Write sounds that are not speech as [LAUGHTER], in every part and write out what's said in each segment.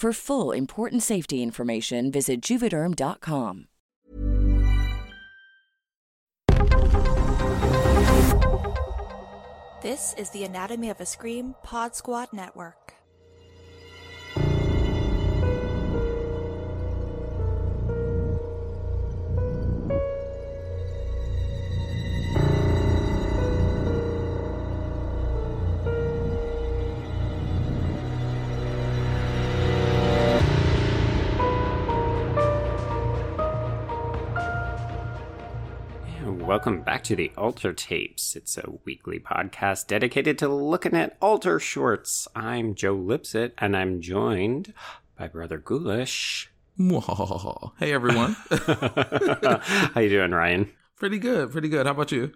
For full important safety information, visit juvederm.com. This is the Anatomy of a Scream Pod Squad Network. Welcome back to the Alter Tapes. It's a weekly podcast dedicated to looking at Alter shorts. I'm Joe Lipsett, and I'm joined by Brother Ghoulish. Hey everyone. [LAUGHS] How you doing, Ryan? pretty good, pretty good. How about you?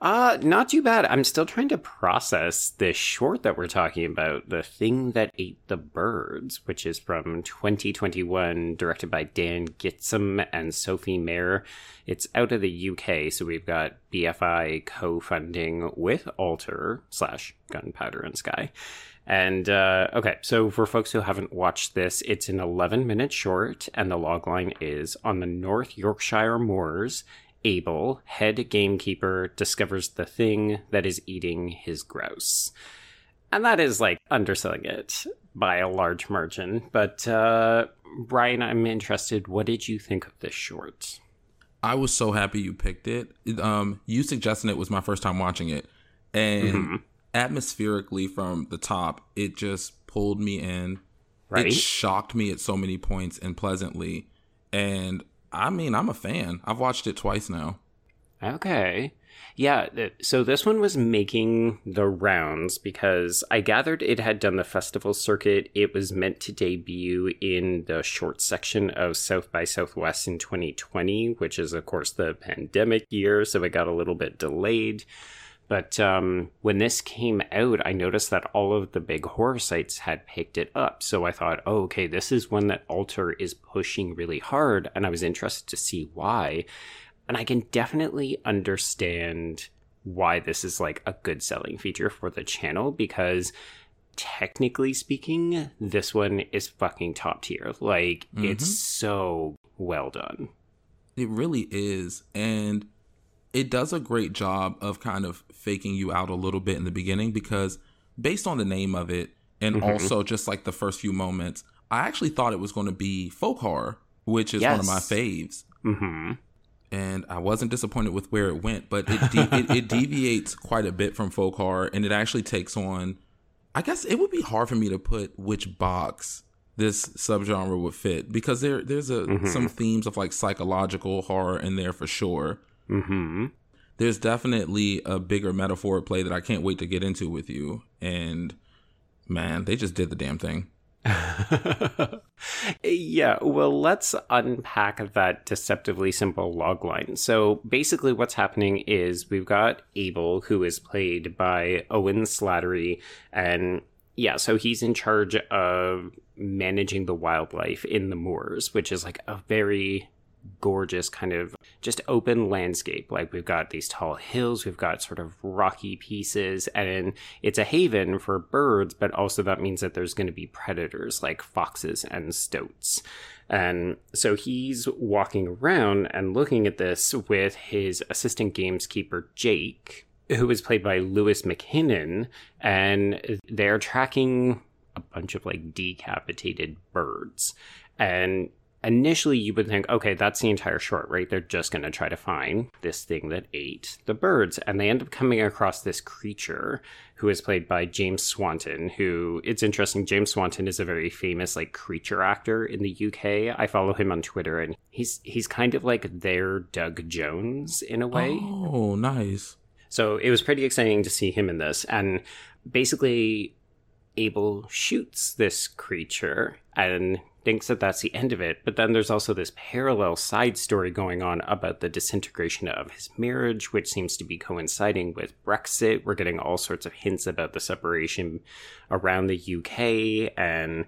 Uh, not too bad. I'm still trying to process this short that we're talking about, The Thing That Ate the Birds, which is from 2021, directed by Dan Gitsham and Sophie Mair. It's out of the UK, so we've got BFI co-funding with Alter slash Gunpowder and Sky. And uh, okay, so for folks who haven't watched this, it's an 11 minute short, and the logline is on the North Yorkshire moors. Abel, head gamekeeper, discovers the thing that is eating his grouse. And that is like underselling it by a large margin. But uh, Ryan, I'm interested. What did you think of this short? I was so happy you picked it. Um, you suggesting it was my first time watching it, and Mhm. atmospherically from the top, it just pulled me in. Right? It shocked me at so many points and pleasantly, and I mean, I'm a fan. I've watched it twice now. Okay. Yeah, uh, so this one was making the rounds because I gathered it had done the festival circuit. It was meant to debut in the short section of South by Southwest in 2020, which is, of course, the pandemic year, so it got a little bit delayed. But um, when this came out, I noticed that all of the big horror sites had picked it up. So I thought, oh, okay, this is one that Alter is pushing really hard. And I was interested to see why. And I can definitely understand why this is like a good selling feature for the channel because technically speaking, this one is fucking top tier. Like, it's so well done. It really is. And it does a great job of kind of faking you out a little bit in the beginning because based on the name of it and Mhm. also just like the first few moments, I actually thought it was going to be folk horror, which is one of my Yes. faves. hmm and I wasn't disappointed with where it went, but it, de- it, it deviates quite a bit from folk horror, and it actually takes on. I guess it would be hard for me to put which box this subgenre would fit because there there's a mm-hmm. some themes of like psychological horror in there for sure. Mm-hmm. There's definitely a bigger metaphor play that I can't wait to get into with you, and man, they just did the damn thing. [LAUGHS] yeah, well, let's unpack that deceptively simple logline. So basically, what's happening is we've got Abel, who is played by Owen Slattery, and yeah, so he's in charge of managing the wildlife in the moors, which is like a very gorgeous kind of just open landscape. Like we've got these tall hills, we've got sort of rocky pieces, and it's a haven for birds, but also that means that there's going to be predators like foxes and stoats. And so he's walking around and looking at this with his assistant gameskeeper, Jake, who is played by Lewis McKinnon, and they're tracking a bunch of like decapitated birds. And initially you would think, okay, that's the entire short, right? They're just going to try to find this thing that ate the birds. And they end up coming across this creature who is played by James Swanton, who it's interesting. James Swanton is a very famous like creature actor in the UK. I follow him on Twitter and he's, he's kind of like their Doug Jones in a way. Oh, nice. So it was pretty exciting to see him in this. And basically, Abel shoots this creature and thinks that that's the end of it. But then there's also this parallel side story going on about the disintegration of his marriage, which seems to be coinciding with Brexit. We're getting all sorts of hints about the separation around the UK. And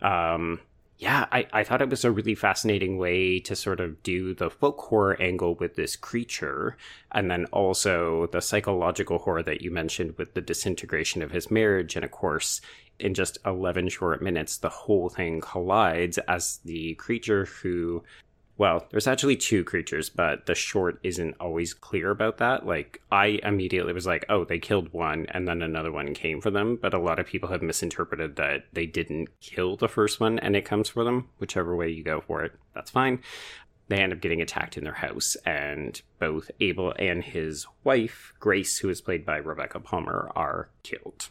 um, yeah, I, I thought it was a really fascinating way to sort of do the folk horror angle with this creature. And then also the psychological horror that you mentioned with the disintegration of his marriage. And of course, in just 11 short minutes, the whole thing collides as the creature who, well, there's actually two creatures, but the short isn't always clear about that. Like, I immediately was like, oh, they killed one and then another one came for them. But a lot of people have misinterpreted that they didn't kill the first one and it comes for them. Whichever way you go for it, that's fine. They end up getting attacked in their house, and both Abel and his wife, Grace, who is played by Rebecca Palmer, are killed.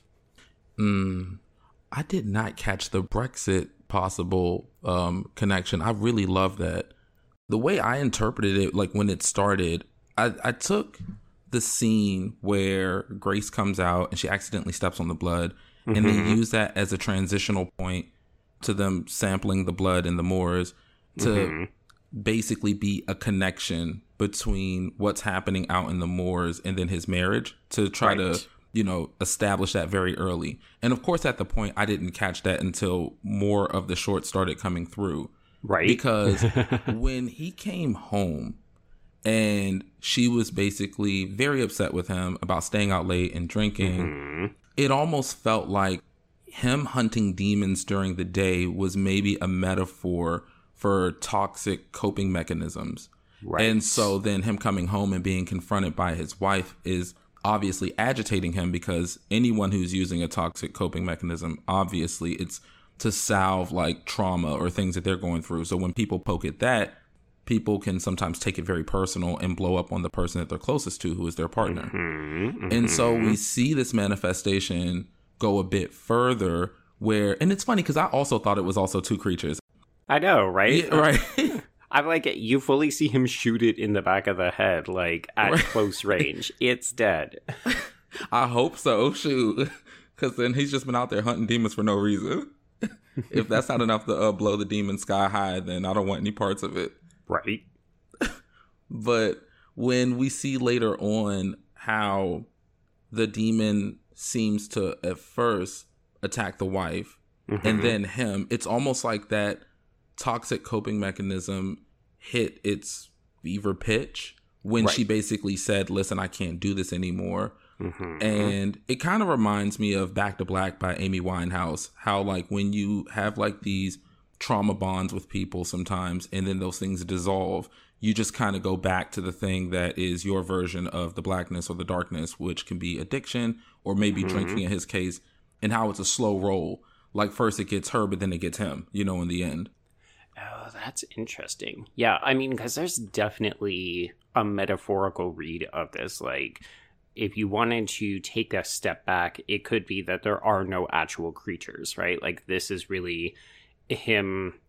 Hmm. I did not catch the Brexit possible um, connection. I really love that. The way I interpreted it, like when it started, I, I took the scene where Grace comes out and she accidentally steps on the blood, mm-hmm. and they mm-hmm. use that as a transitional point to them sampling the blood in the moors to mm-hmm. basically be a connection between what's happening out in the moors and then his marriage to try right. to you know, establish that very early. And of course, at the point, I didn't catch that until more of the short started coming through. Right. Because [LAUGHS] when he came home and she was basically very upset with him about staying out late and drinking, mm-hmm. it almost felt like him hunting demons during the day was maybe a metaphor for toxic coping mechanisms. Right. And so then him coming home and being confronted by his wife is obviously agitating him because anyone who's using a toxic coping mechanism, obviously it's to salve like trauma or things that they're going through. So when people poke at that, people can sometimes take it very personal and blow up on the person that they're closest to, who is their partner. Mm-hmm, mm-hmm. And so we see this manifestation go a bit further where, and it's funny because I also thought it was also two creatures. I know, right? Yeah, right. [LAUGHS] [LAUGHS] I'm like, you fully see him shoot it in the back of the head, like at close range. [LAUGHS] It's dead. I hope so. Shoot, because then he's just been out there hunting demons for no reason. [LAUGHS] if that's not enough to uh, blow the demon sky high, then I don't want any parts of it. Right. [LAUGHS] but when we see later on how the demon seems to at first attack the wife mm-hmm. and then him, it's almost like that toxic coping mechanism hit its fever pitch when right. she basically said, "Listen, I can't do this anymore." Mm-hmm. And it kind of reminds me of Back to Black by Amy Winehouse. How like when you have like these trauma bonds with people sometimes, and then those things dissolve, you just kind of go back to the thing that is your version of the blackness or the darkness, which can be addiction or maybe mm-hmm. drinking in his case, and how it's a slow roll. Like first it gets her, but then it gets him. You know, in the end. Oh, that's interesting. Yeah, I mean, because there's definitely a metaphorical read of this. Like, if you wanted to take a step back, it could be that there are no actual creatures, right? Like, this is really him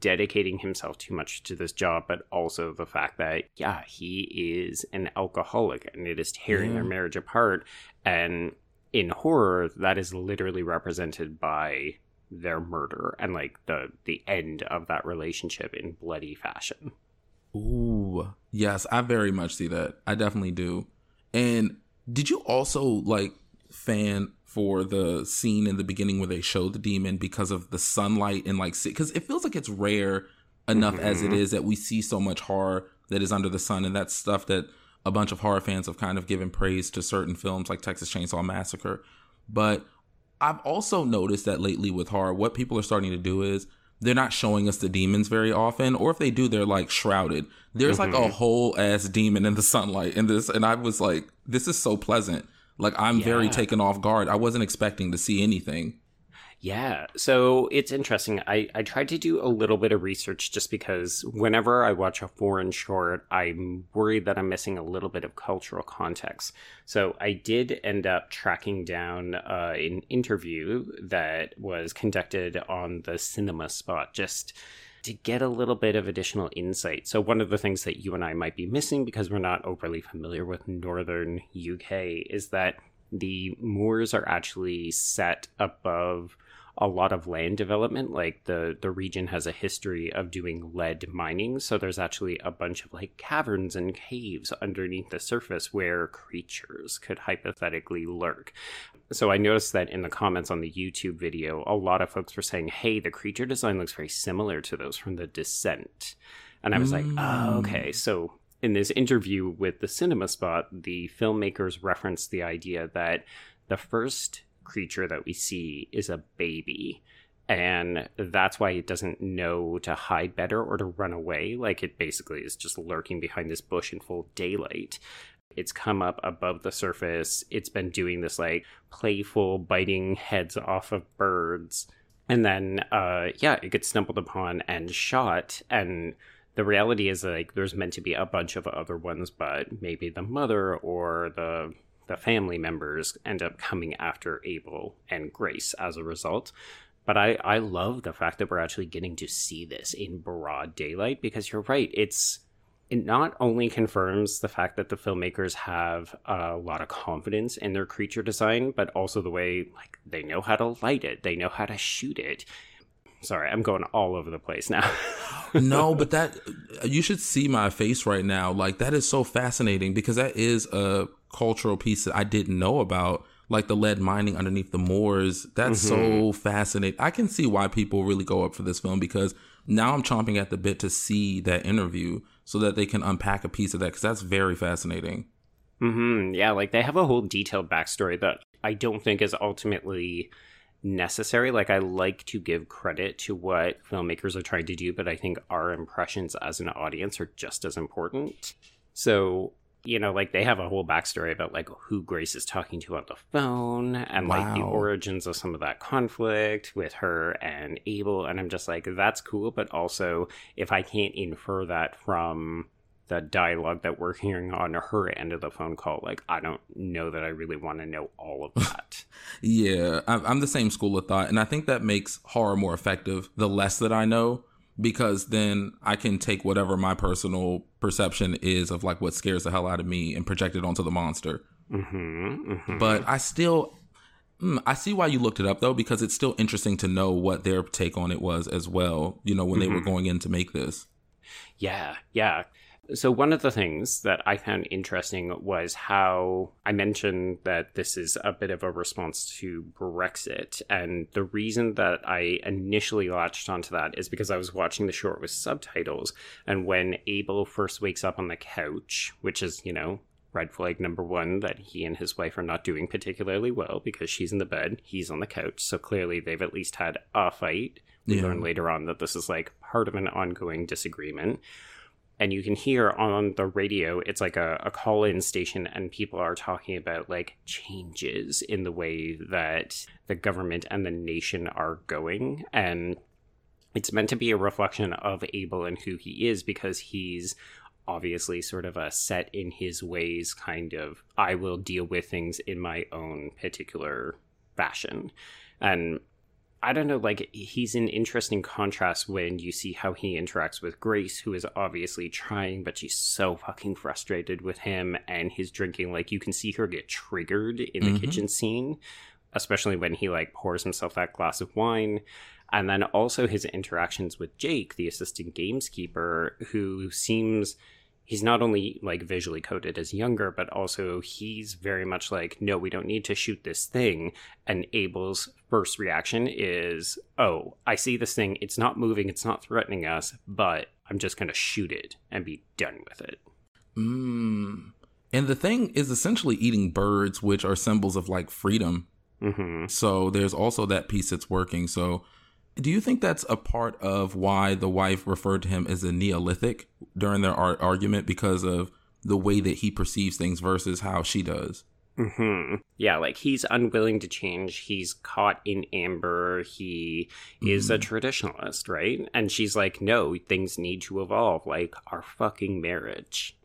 dedicating himself too much to this job, but also the fact that, yeah, he is an alcoholic and it is tearing yeah. their marriage apart. And in horror, that is literally represented by their murder and like the the end of that relationship in bloody fashion. Ooh, yes, I very much see that. I definitely do. And did you also like fan for the scene in the beginning where they show the demon because of the sunlight and like because it feels like it's rare enough mm-hmm. as it mm-hmm. that we see so much horror that is under the sun and that's stuff that a bunch of horror fans have kind of given praise to certain films like Texas Chainsaw Massacre. But I've also noticed that lately with horror, what people are starting to do is they're not showing us the demons very often, or if they do, they're like shrouded. There's mm-hmm. like a mm-hmm. whole ass demon in the sunlight in this, and I was like, this is so pleasant. Like I'm yeah. very taken off guard. I wasn't expecting to see anything. Yeah, so it's interesting. I, I tried to do a little bit of research just because whenever I watch a foreign short, I'm worried that I'm missing a little bit of cultural context. So I did end up tracking down uh, an interview that was conducted on the cinema spot just to get a little bit of additional insight. So, one of the things that you and I might be missing because we're not overly familiar with northern UK is that the moors are actually set above a lot of land development. Like the the region has a history of doing lead mining, so there's actually a bunch of like caverns and caves underneath the surface where creatures could hypothetically lurk. So I noticed that in the comments on the YouTube video, a lot of folks were saying, "Hey, the creature design looks very similar to those from The Descent." And I was mm. like, "Oh, okay." So in this interview with the Cinema Spot, the filmmakers referenced the idea that the first creature that we see is a baby. And that's why it doesn't know to hide better or to run away. Like it basically is just lurking behind this bush in full daylight. It's come up above the surface. It's been doing this like playful biting heads off of birds. And then uh yeah it gets stumbled upon and shot. And the reality is like there's meant to be a bunch of other ones but maybe the mother or the the family members end up coming after Abel and Grace as a result. But I, I love the fact that we're actually getting to see this in broad daylight because you're right. It's it not only confirms the fact that the filmmakers have a lot of confidence in their creature design, but also the way like they know how to light it, they know how to shoot it. Sorry, I'm going all over the place now. [LAUGHS] no, but that you should see my face right now. Like that is so fascinating because that is a cultural piece that I didn't know about, like the lead mining underneath the moors. That's mm-hmm. so fascinating. I can see why people really go up for this film because now I'm chomping at the bit to see that interview so that they can unpack a piece of that because that's very fascinating. Mm-hmm. Yeah, like they have a whole detailed backstory that I don't think is ultimately necessary. Like I like to give credit to what filmmakers are trying to do, but I think our impressions as an audience are just as important. So you know, like they have a whole backstory about like who Grace is talking to on the phone and wow. like the origins of some of that conflict with her and Abel. And I'm just like, that's cool. But also, if I can't infer that from the dialogue that we're hearing on her end of the phone call, like I don't know that I really want to know all of [LAUGHS] that. yeah, I'm the same school of thought. And I think that makes horror more effective the less that I know because then I can take whatever my personal perception is of like what scares the hell out of me and project it onto the monster. Mm-hmm, mm-hmm. But I still, mm, I see why you looked it up though, because it's still interesting to know what their take on it was as well. You know, when mm-hmm. they were mm-hmm. going in to make this. Yeah, yeah. So, one of the things that I found interesting was how I mentioned that this is a bit of a response to Brexit. And the reason that I initially latched onto that is because I was watching the short with subtitles. And when Abel first wakes up on the couch, which is, you know, red flag number one that he and his wife are not doing particularly well because she's in the bed, he's on the couch. So clearly they've at least had a fight. We yeah. learn later on that this is like part of an ongoing disagreement and you can hear on the radio it's like a, a call-in station and people are talking about like changes in the way that the government and the nation are going and it's meant to be a reflection of Abel and who he is because he's obviously sort of a set in his ways kind of I will deal with things in my own particular fashion. And I don't know, like he's an interesting contrast when you see how he interacts with Grace, who is obviously trying, but she's so fucking frustrated with him and his drinking. Like you can see her get triggered in the mm-hmm. kitchen scene, especially when he like pours himself that glass of wine. And then also his interactions with Jake, the assistant gameskeeper, who seems he's not only like visually coded as younger, but also he's very much like, no, we don't need to shoot this thing. And Abel's first reaction is, oh, I see this thing. It's not moving. It's not threatening us, but I'm just going to shoot it and be done with it. Mm. And the thing is essentially eating birds, which are symbols of like freedom. Mm-hmm. So there's also that piece that's working. So do you think that's a part of why the wife referred to him as a Neolithic during their ar- argument because of the way that he perceives things versus how she does? Hmm. Yeah, like he's unwilling to change. He's caught in amber. He mm-hmm. is a mm-hmm. traditionalist, right? And she's like, "No, things need to evolve, like our fucking marriage."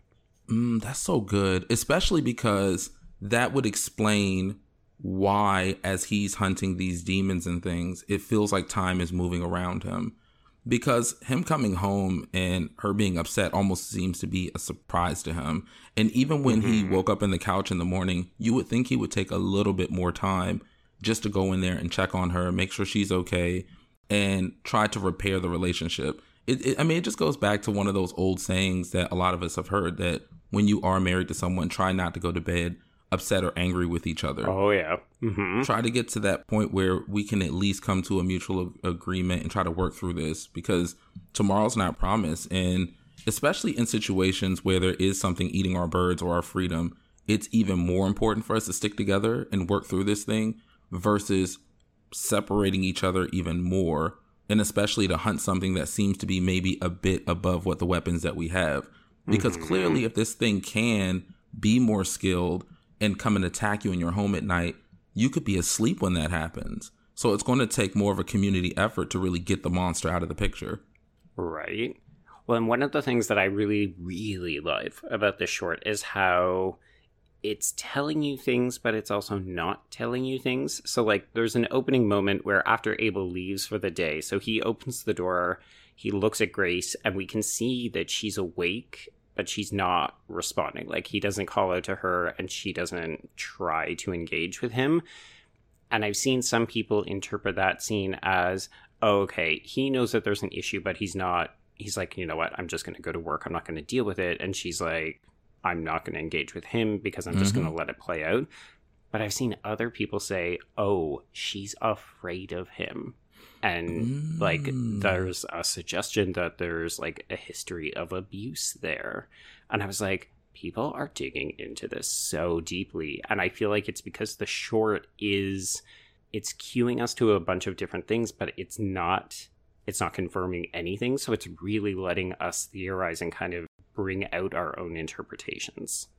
Mm, that's so good, especially because that would explain why, as he's hunting these demons and things, it feels like time is moving around him. Because him coming home and her being upset almost seems to be a surprise to him. And even when mm-hmm. he woke up in the couch in the morning, you would think he would take a little bit more time just to go in there and check on her, make sure she's okay, and try to repair the relationship. It, it, I mean, it just goes back to one of those old sayings that a lot of us have heard that when you are married to someone, try not to go to bed upset or angry with each other. Oh yeah. Mm-hmm. Try to get to that point where we can at least come to a mutual agreement and try to work through this because tomorrow's not promised and especially in situations where there is something eating our birds or our freedom, it's even more important for us to stick together and work through this thing versus separating each other even more and especially to hunt something that seems to be maybe a bit above what the weapons that we have because mm-hmm. clearly if this thing can be more skilled and come and attack you in your home at night, you could be asleep when that happens. So it's going to take more of a community effort to really get the monster out of the picture. Right. Well, and one of the things that I really, really love about this short is how it's telling you things, but it's also not telling you things. So, like, there's an opening moment where after Abel leaves for the day, so he opens the door, he looks at Grace, and we can see that she's awake but she's not responding. Like he doesn't call out to her and she doesn't try to engage with him. And I've seen some people interpret that scene as, oh, okay, he knows that there's an issue, but he's not, he's like, you know what, I'm just going to go to work. I'm not going to deal with it. And she's like, I'm not going to engage with him because I'm mm-hmm. just going to let it play out. But I've seen other people say, oh, she's afraid of him and mm. like there's a suggestion that there's like a history of abuse there. And i was like people are digging into this so deeply. And i feel like it's because the short is it's cueing us to a bunch of different things but it's not it's not confirming anything. So it's really letting us theorize and kind of bring out our own interpretations.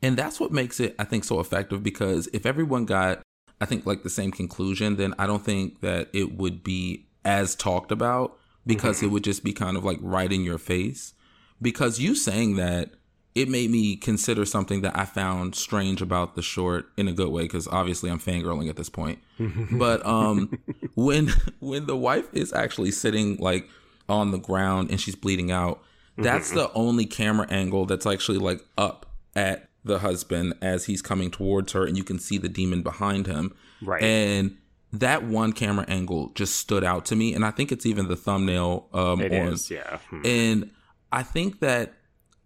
And that's what makes it i think so effective because if everyone got I think like the same conclusion, then I don't think that it would be as talked about because mm-hmm. it would just be kind of like right in your face. Because you saying that it made me consider something that I found strange about the short in a good way because obviously I'm fangirling at this point. [LAUGHS] but um when when the wife is actually sitting like on the ground and she's bleeding out, that's mm-hmm. the only camera angle that's actually like up at the husband as he's coming towards her and you can see the demon behind him. Right. And that one camera angle just stood out to me and I think it's even the thumbnail um it on, is, yeah. Hmm. And I think that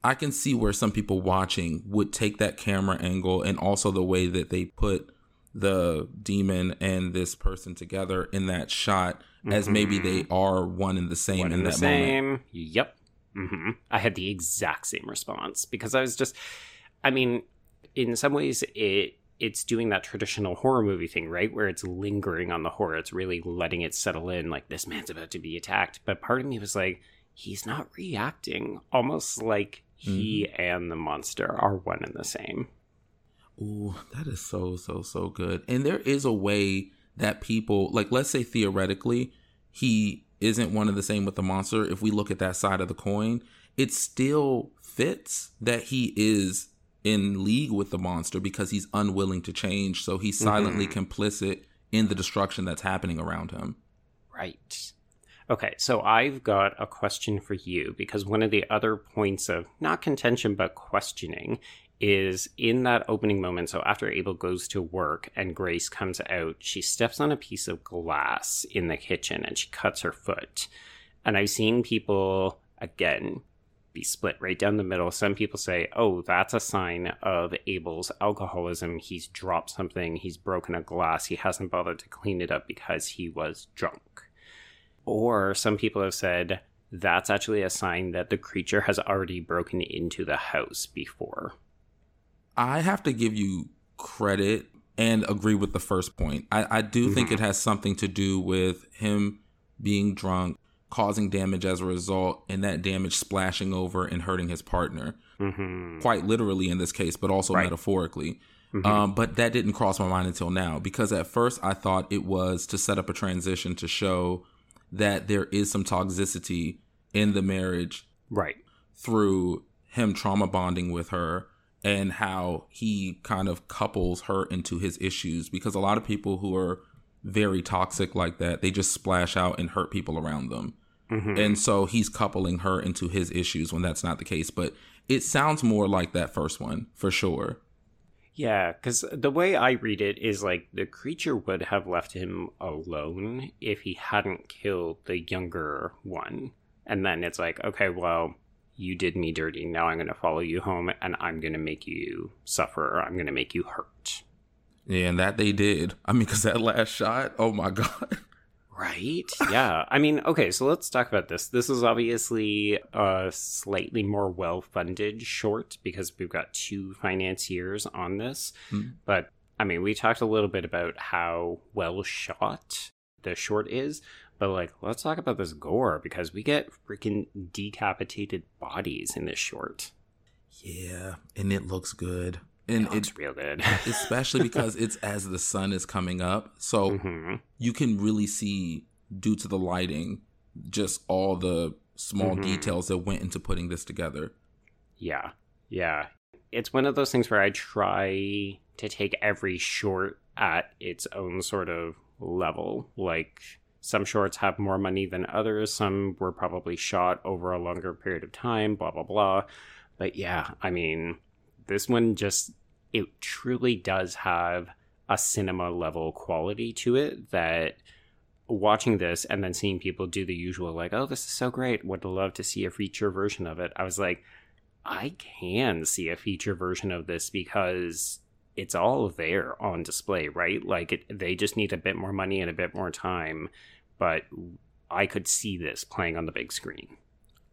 I can see where some people watching would take that camera angle and also the way that they put the demon and this person together in that shot mm-hmm. as maybe they mm-hmm. are one and the same one in that same. moment. Yep. Mm-hmm. I had the exact same response because I was just I mean, in some ways, it it's doing that traditional horror movie thing, right? Where it's lingering on the horror. It's really letting it settle in, like this man's about to be attacked. But part of me was like, he's not reacting. Almost like he mm-hmm. and the monster are one and the same. Ooh, that is so, so, so good. And there is a way that people, like, let's say theoretically, he isn't one of the same with the monster, if we look at that side of the coin, it still fits that he is in league with the monster because he's unwilling to change. So he's silently mm-hmm. complicit in the destruction that's happening around him. Right. Okay, so I've got a question for you because one of the other points of not contention but questioning is in that opening moment. So after Abel goes to work and Grace comes out, she steps on a piece of glass in the kitchen and she cuts her foot. And I've seen people, again, be split right down the middle. Some people say, oh, that's a sign of Abel's alcoholism. He's dropped something, he's broken a glass, he hasn't bothered to clean it up because he was drunk. Or some people have said, that's actually a sign that the creature has already broken into the house before. I have to give you credit and agree with the first point. I, I do mm-hmm. think it has something to do with him being drunk, causing damage as a result, and that damage splashing over and hurting his partner. Mm-hmm. Quite literally in this case, but also right. metaphorically. Mm-hmm. Um, but that didn't cross my mind until now because at first I thought it was to set up a transition to show that there is some toxicity in the marriage. Right. Through him trauma bonding with her and how he kind of couples her into his issues because a lot of people who are very toxic like that, they just splash out and hurt people around them. Mm-hmm. And so he's coupling her into his issues when that's not the case. But it sounds more like that first one for sure. Yeah, because the way I read it is like the creature would have left him alone if he hadn't killed the younger one. And then it's like, okay, well, you did me dirty. Now I'm going to follow you home and I'm going to make you suffer or I'm going to make you hurt. Yeah, and that they did. I mean, because that last shot, oh my [LAUGHS] God. Right? [LAUGHS] Yeah. I mean, okay, so let's talk about this. This is obviously a slightly more well funded short because we've got two financiers on this. Mm. But I mean, we talked a little bit about how well shot the short is, but like, let's talk about this gore because we get freaking decapitated bodies in this short. Yeah, and it looks good. And it looks it, real good. [LAUGHS] especially [LAUGHS] because it's as the sun is coming up. So mm-hmm. you can really see, due to the lighting, just all the small mm-hmm. details that went into putting this together. Yeah. Yeah. It's one of those things where I try to take every short at its own sort of level. Like, some shorts have more money than others. Some were probably shot over a longer period of time, blah, blah, blah. But yeah, I mean, this one just, it truly does have a cinema level quality to it that watching this and then seeing people do the usual, like, oh, this is so great. Would love to see a feature version of it. I was like, I can see a feature version of this because it's all there on display, right? Like it, they just need a bit more money and a bit more time, but I could see this playing on the big screen.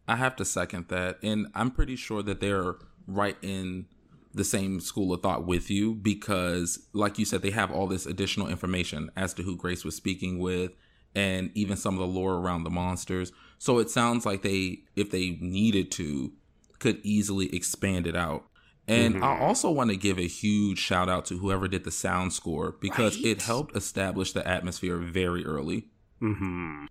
I have to second that, and I'm pretty sure that they're right in the same school of thought with you because, like you said, they have all this additional information as to who Grace was speaking with, and even some of the lore around the monsters. So it sounds like they, if they needed to, could easily expand it out and mm-hmm. I also want to give a huge shout out to whoever did the sound score because right? it helped establish the atmosphere very early. Mm-hmm.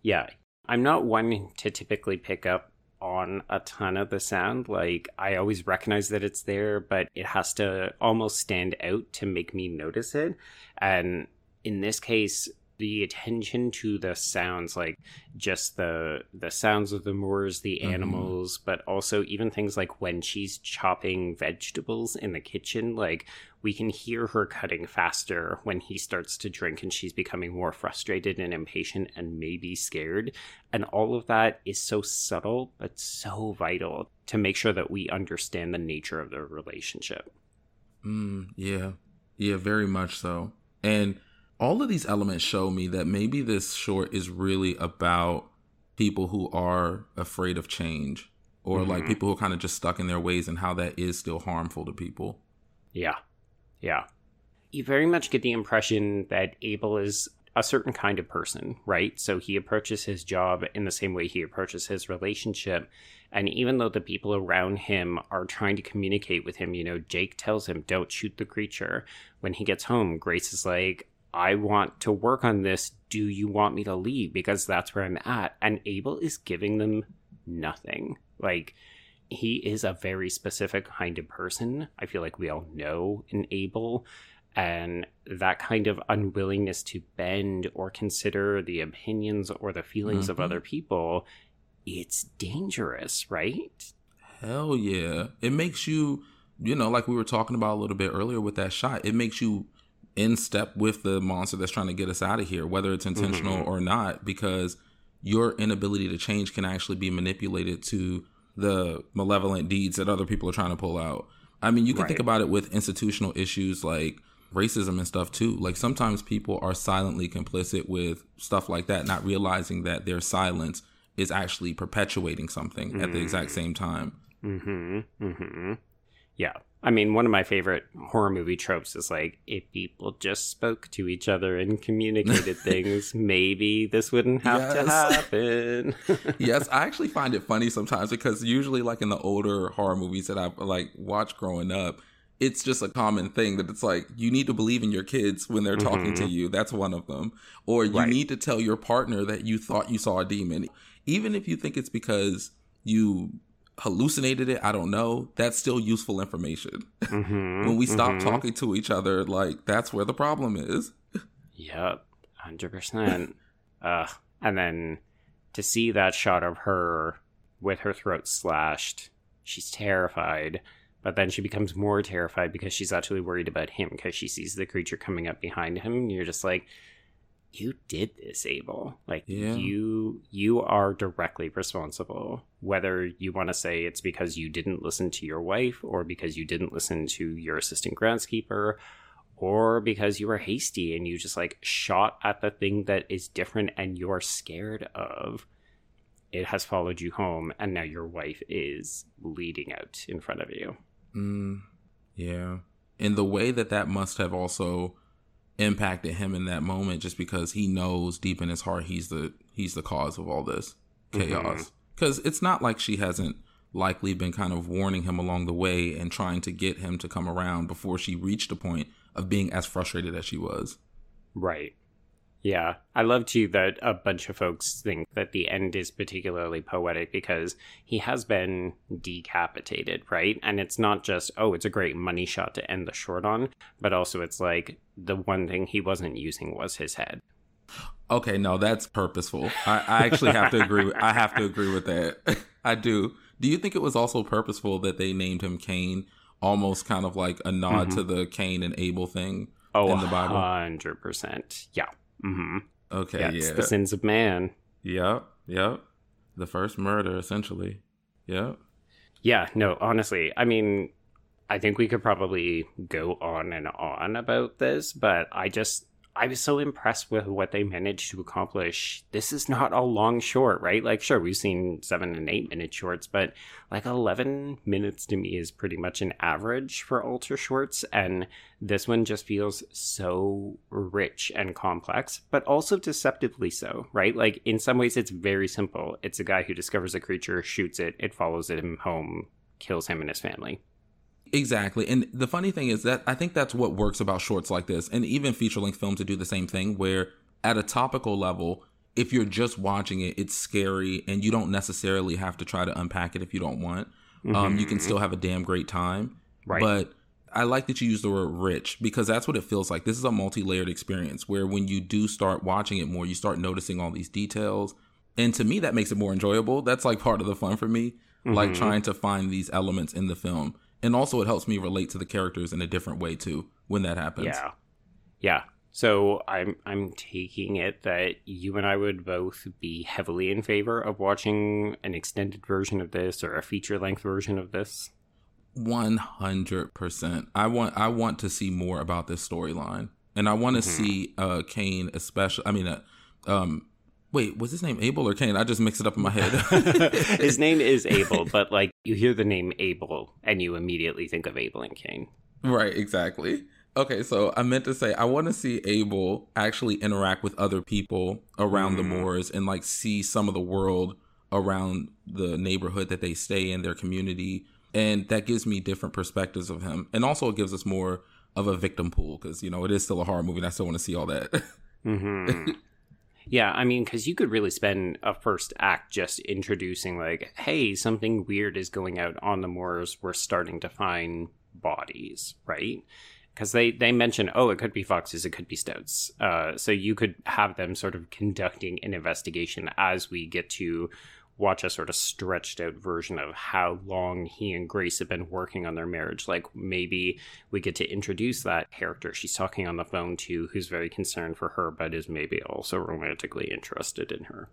Yeah. I'm not one to typically pick up on a ton of the sound. Like, I always recognize that it's there, but it has to almost stand out to make me notice it. And in this case, the attention to the sounds like just the the sounds of the moors the mm-hmm. animals mm-hmm. but also even things like when she's chopping vegetables in the kitchen like we can hear her cutting faster when he starts to drink and she's becoming more frustrated and impatient and maybe scared and all of that is so subtle but so vital to make sure that we understand the nature of the relationship mm, yeah yeah very much so and all of these elements show me that maybe this short is really about people who are afraid of change or mm-hmm. like people who are kind of just stuck in their ways and how that is still harmful to people. Yeah. Yeah. You very much get the impression that Abel is a certain kind of person, right? So he approaches his job in the same way he approaches his relationship. And even though the people around him are trying to communicate with him, you know, Jake tells him, don't shoot the creature. When he gets home, Grace is like, I want to work on this. Do you want me to leave? Because that's where I'm at. And Abel is giving them nothing. Like, he is a very specific kind of person. I feel like we all know in Abel. And that kind of unwillingness to bend or consider the opinions or the feelings mm-hmm. of other people, it's dangerous, right? Hell yeah. It makes you, you know, like we were talking about a little bit earlier with that shot, it makes you in step with the monster that's trying to get us out of here, whether it's intentional mm-hmm. or not, because your inability to change can actually be manipulated to the malevolent deeds that other people are trying to pull out. I mean, you can right. think about it with institutional issues like racism and stuff too. Like sometimes people are silently complicit with stuff like that, not realizing that their silence is actually perpetuating something mm-hmm. at the exact mm. same time. Mm-hmm. Mm-hmm. Yeah. I mean, one of my favorite horror movie tropes is like, if people just spoke to each other and communicated [LAUGHS] things, maybe this wouldn't have yes. to happen. [LAUGHS] yes, I actually find it funny sometimes because usually, like in the older horror movies that I've like watched growing up, it's just a common thing that it's like you need to believe in your kids when they're talking mm-hmm. to you. That's one of them. Or you right. need to tell your partner that you thought you saw a demon, even if you think it's because you hallucinated it. I don't know. That's still useful information. [LAUGHS] Mm-hmm, when we stop mm-hmm. talking to each other, like that's where the problem is. yep, hundred percent. Uh, and then to see that shot of her with her throat slashed, she's terrified. But then she becomes more terrified because she's actually worried about him because she sees the creature coming up behind him. And you're just like, you did this abel. Like yeah. you you are directly responsible. Whether you want to say it's because you didn't listen to your wife or because you didn't listen to your assistant groundskeeper or because you were hasty and you just like shot at the thing that is different and you're scared of it has followed you home and now your wife is bleeding out in front of you. Mm, yeah. In the way that that must have also impacted him in that moment just because he knows deep in his heart he's the he's the cause of all this chaos. Because mm-hmm. it's not like she hasn't likely been kind of warning him along the way and trying to get him to come around before she reached a point of being as frustrated as she was. Right yeah, I love too that a bunch of folks think that the end is particularly poetic because he has been decapitated, right? And it's not just, oh, it's a great money shot to end the short on, but also it's like the one thing he wasn't using was his head. Okay, no, that's purposeful. I, I actually have to agree. With, I have to agree with that. [LAUGHS] I do. Do you think it was also purposeful that they named him Cain, almost kind of like a nod mm-hmm. to the Cain and Abel thing oh, in the Bible? Hundred percent. Yeah. Mm-hmm. Okay, yeah, yeah. the sins of man. Yep, yep. The first murder, essentially. Yep. Yeah, no, honestly, I mean, I think we could probably go on and on about this, but I just I was so impressed with what they managed to accomplish. This is not a long short, right? Like, sure, we've seen seven and eight minute shorts, but like 11 minutes to me is pretty much an average for Alter shorts. And this one just feels so rich and complex, but also deceptively so, right? Like, in some ways, it's very simple. It's a guy who discovers a creature, shoots it, it follows him home, kills him and his family. Exactly. And the funny thing is that I think that's what works about shorts like this and even feature length films to do the same thing where at a topical level, if you're just watching it, it's scary and you don't necessarily have to try to unpack it if you don't want. Mm-hmm. Um, you can still have a damn great time. Right. But I like that you use the word rich because that's what it feels like. This is a multi layered experience where when you do start watching it more, you start noticing all these details. And to me, that makes it more enjoyable. That's like part of the fun for me, mm-hmm. like trying to find these elements in the film and also it helps me relate to the characters in a different way too when that happens. Yeah, yeah. So I'm I'm taking it that you and I would both be heavily in favor of watching an extended version of this or a feature length version of this. One hundred percent. I want I want to see more about this storyline, and I want to mm-hmm. see uh Cain, especially. I mean, uh, um, Wait, was his name Abel or Cain? I just mixed it up in my head. [LAUGHS] [LAUGHS] his name is Abel, but like you hear the name Abel and you immediately think of Abel and Cain. Right, exactly. Okay, so I meant to say I want to see Abel actually interact with other people around mm. the moors and like see some of the world around the neighborhood that they stay in, their community, and that gives me different perspectives of him. And also it gives us more of a victim pool because you know it is still a horror movie and I still want to see all that. hmm [LAUGHS] yeah, I mean, because you could really spend a first act just introducing, like, hey, something weird is going out on the moors. We're starting to find bodies, right? Because they, they mention, oh, it could be foxes, it could be stoats. Uh, so you could have them sort of conducting an investigation as we get to watch a sort of stretched out version of how long he and Grace have been working on their marriage. Like maybe we get to introduce that character she's talking on the phone to who's very concerned for her, but is maybe also romantically interested in her.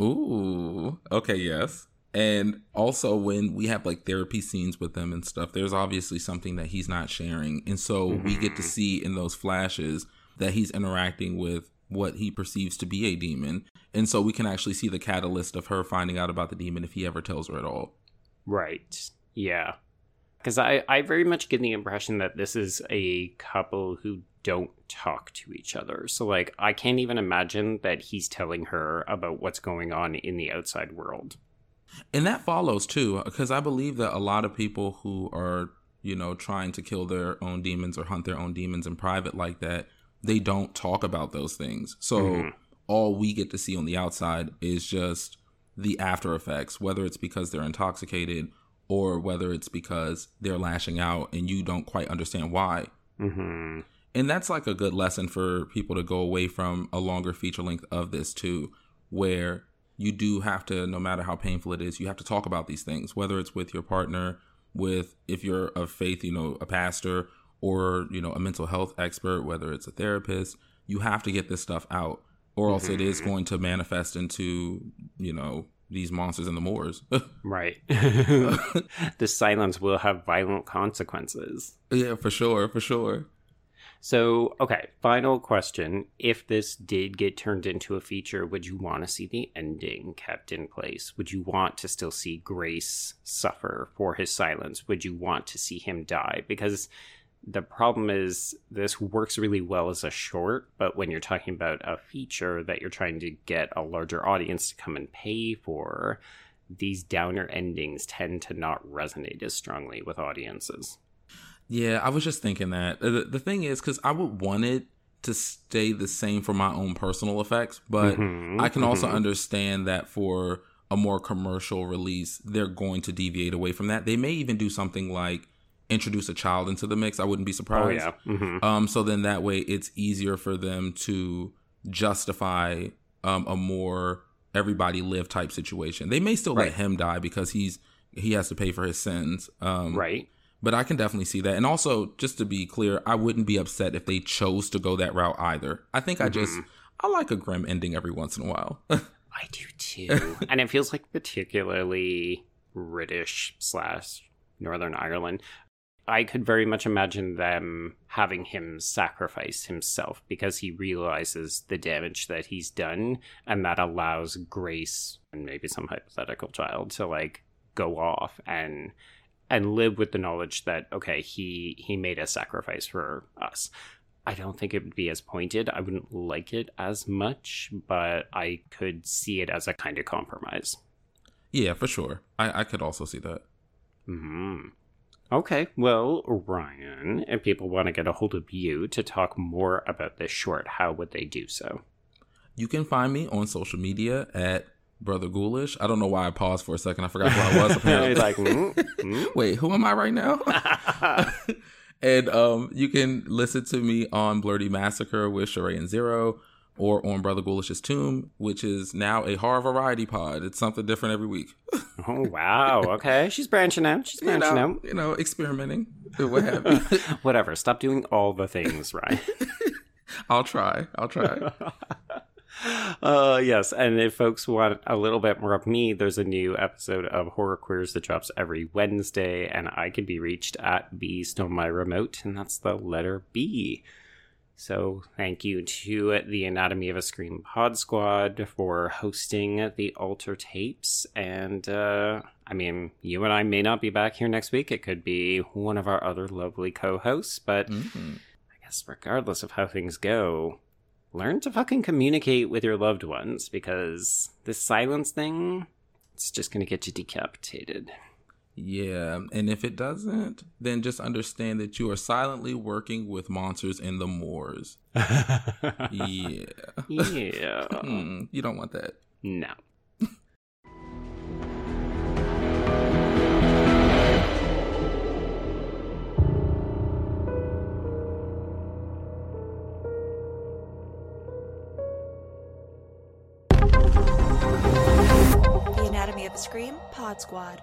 Ooh, okay, yes. And also, when we have like therapy scenes with them and stuff, there's obviously something that he's not sharing. And so mm-hmm. we get to see in those flashes that he's interacting with what he perceives to be a demon. And so we can actually see the catalyst of her finding out about the demon if he ever tells her at all. Right. Yeah. Because I, I very much get the impression that this is a couple who don't talk to each other. So, like, I can't even imagine that he's telling her about what's going on in the outside world. And that follows too, because I believe that a lot of people who are, you know, trying to kill their own demons or hunt their own demons in private like that, they don't talk about those things. So mm-hmm. all we get to see on the outside is just the after effects, whether it's because they're intoxicated or whether it's because they're lashing out and you don't quite understand why. Mm-hmm. And that's like a good lesson for people to go away from a longer feature length of this too, where you do have to, no matter how painful it is, you have to talk about these things, whether it's with your partner, with if you're of faith, you know, a pastor, or you know a mental health expert whether it's a therapist you have to get this stuff out or else mm-hmm. it is mm-hmm. going to manifest into you know these monsters in the moors. [LAUGHS] Right. [LAUGHS] [LAUGHS] The silence will have violent consequences. Yeah for sure for sure. So okay final question. If this did get turned into a feature would you want to see the ending kept in place? Would you want to still see grace suffer for his silence? Would you want to see him die? Because the problem is this works really well as a short, but when you're talking about a feature that you're trying to get a larger audience to come and pay for, these downer endings tend to not resonate as strongly with audiences. Yeah, I was just thinking that. The, the thing is, because I would want it to stay the same for my own personal effects, but mm-hmm, I can also mm-hmm. understand that for a more commercial release, they're going to deviate away from that. They may even do something like introduce a child into the mix, I wouldn't be surprised. Oh, yeah. Mm-hmm. Um, so then that way it's easier for them to justify um, a more everybody live type situation. They may still right. let him die because he's he has to pay for his sins. Um, right. But I can definitely see that. And also, just to be clear, I wouldn't be upset if they chose to go that route either. I think mm-hmm. I just I like a grim ending every once in a while. [LAUGHS] I do too. [LAUGHS] and it feels like particularly British slash Northern Ireland. I could very much imagine them having him sacrifice himself because he realizes the damage that he's done, and that allows Grace and maybe some hypothetical child to like go off and and live with the knowledge that okay, he he made a sacrifice for us. I don't think it would be as pointed. I wouldn't like it as much, but I could see it as a kind of compromise. Yeah, for sure. I, I could also see that. Hmm. Okay, well, Ryan, if people want to get a hold of you to talk more about this short, how would they do so? You can find me on social media at Brother Ghoulish. I don't know why I paused for a second. I forgot who I was. [LAUGHS] Apparently, like, mm, mm. [LAUGHS] wait, who am I right now? [LAUGHS] and um, you can listen to me on Blerdy Massacre with Sheree and Zero or on Brother Ghoulish's Tomb, which is now a horror variety pod. It's something different every week. [LAUGHS] oh wow! Okay, she's branching out. She's branching [LAUGHS] you know, out. You know, experimenting. What have you? [LAUGHS] Whatever. Stop doing all the things, right? I'll try. I'll try. uh yes and if folks want a little bit more of me there's a new episode of horror queers that drops every wednesday and i can be reached at b stole my remote and that's the letter b so, thank you to the Anatomy of a Scream Pod Squad for hosting the Alter Tapes. And, uh, I mean, you and I may not be back here next week. It could be one of our other lovely co hosts, but mm-hmm. I guess regardless of how things go, learn to fucking communicate with your loved ones because this silence thing, it's just going to get you decapitated. Yeah, and if it doesn't, then just understand that you are silently working with monsters in the moors. [LAUGHS] yeah. Yeah. [LAUGHS] Hmm, you don't want that. no. The Anatomy of a Scream Pod Squad.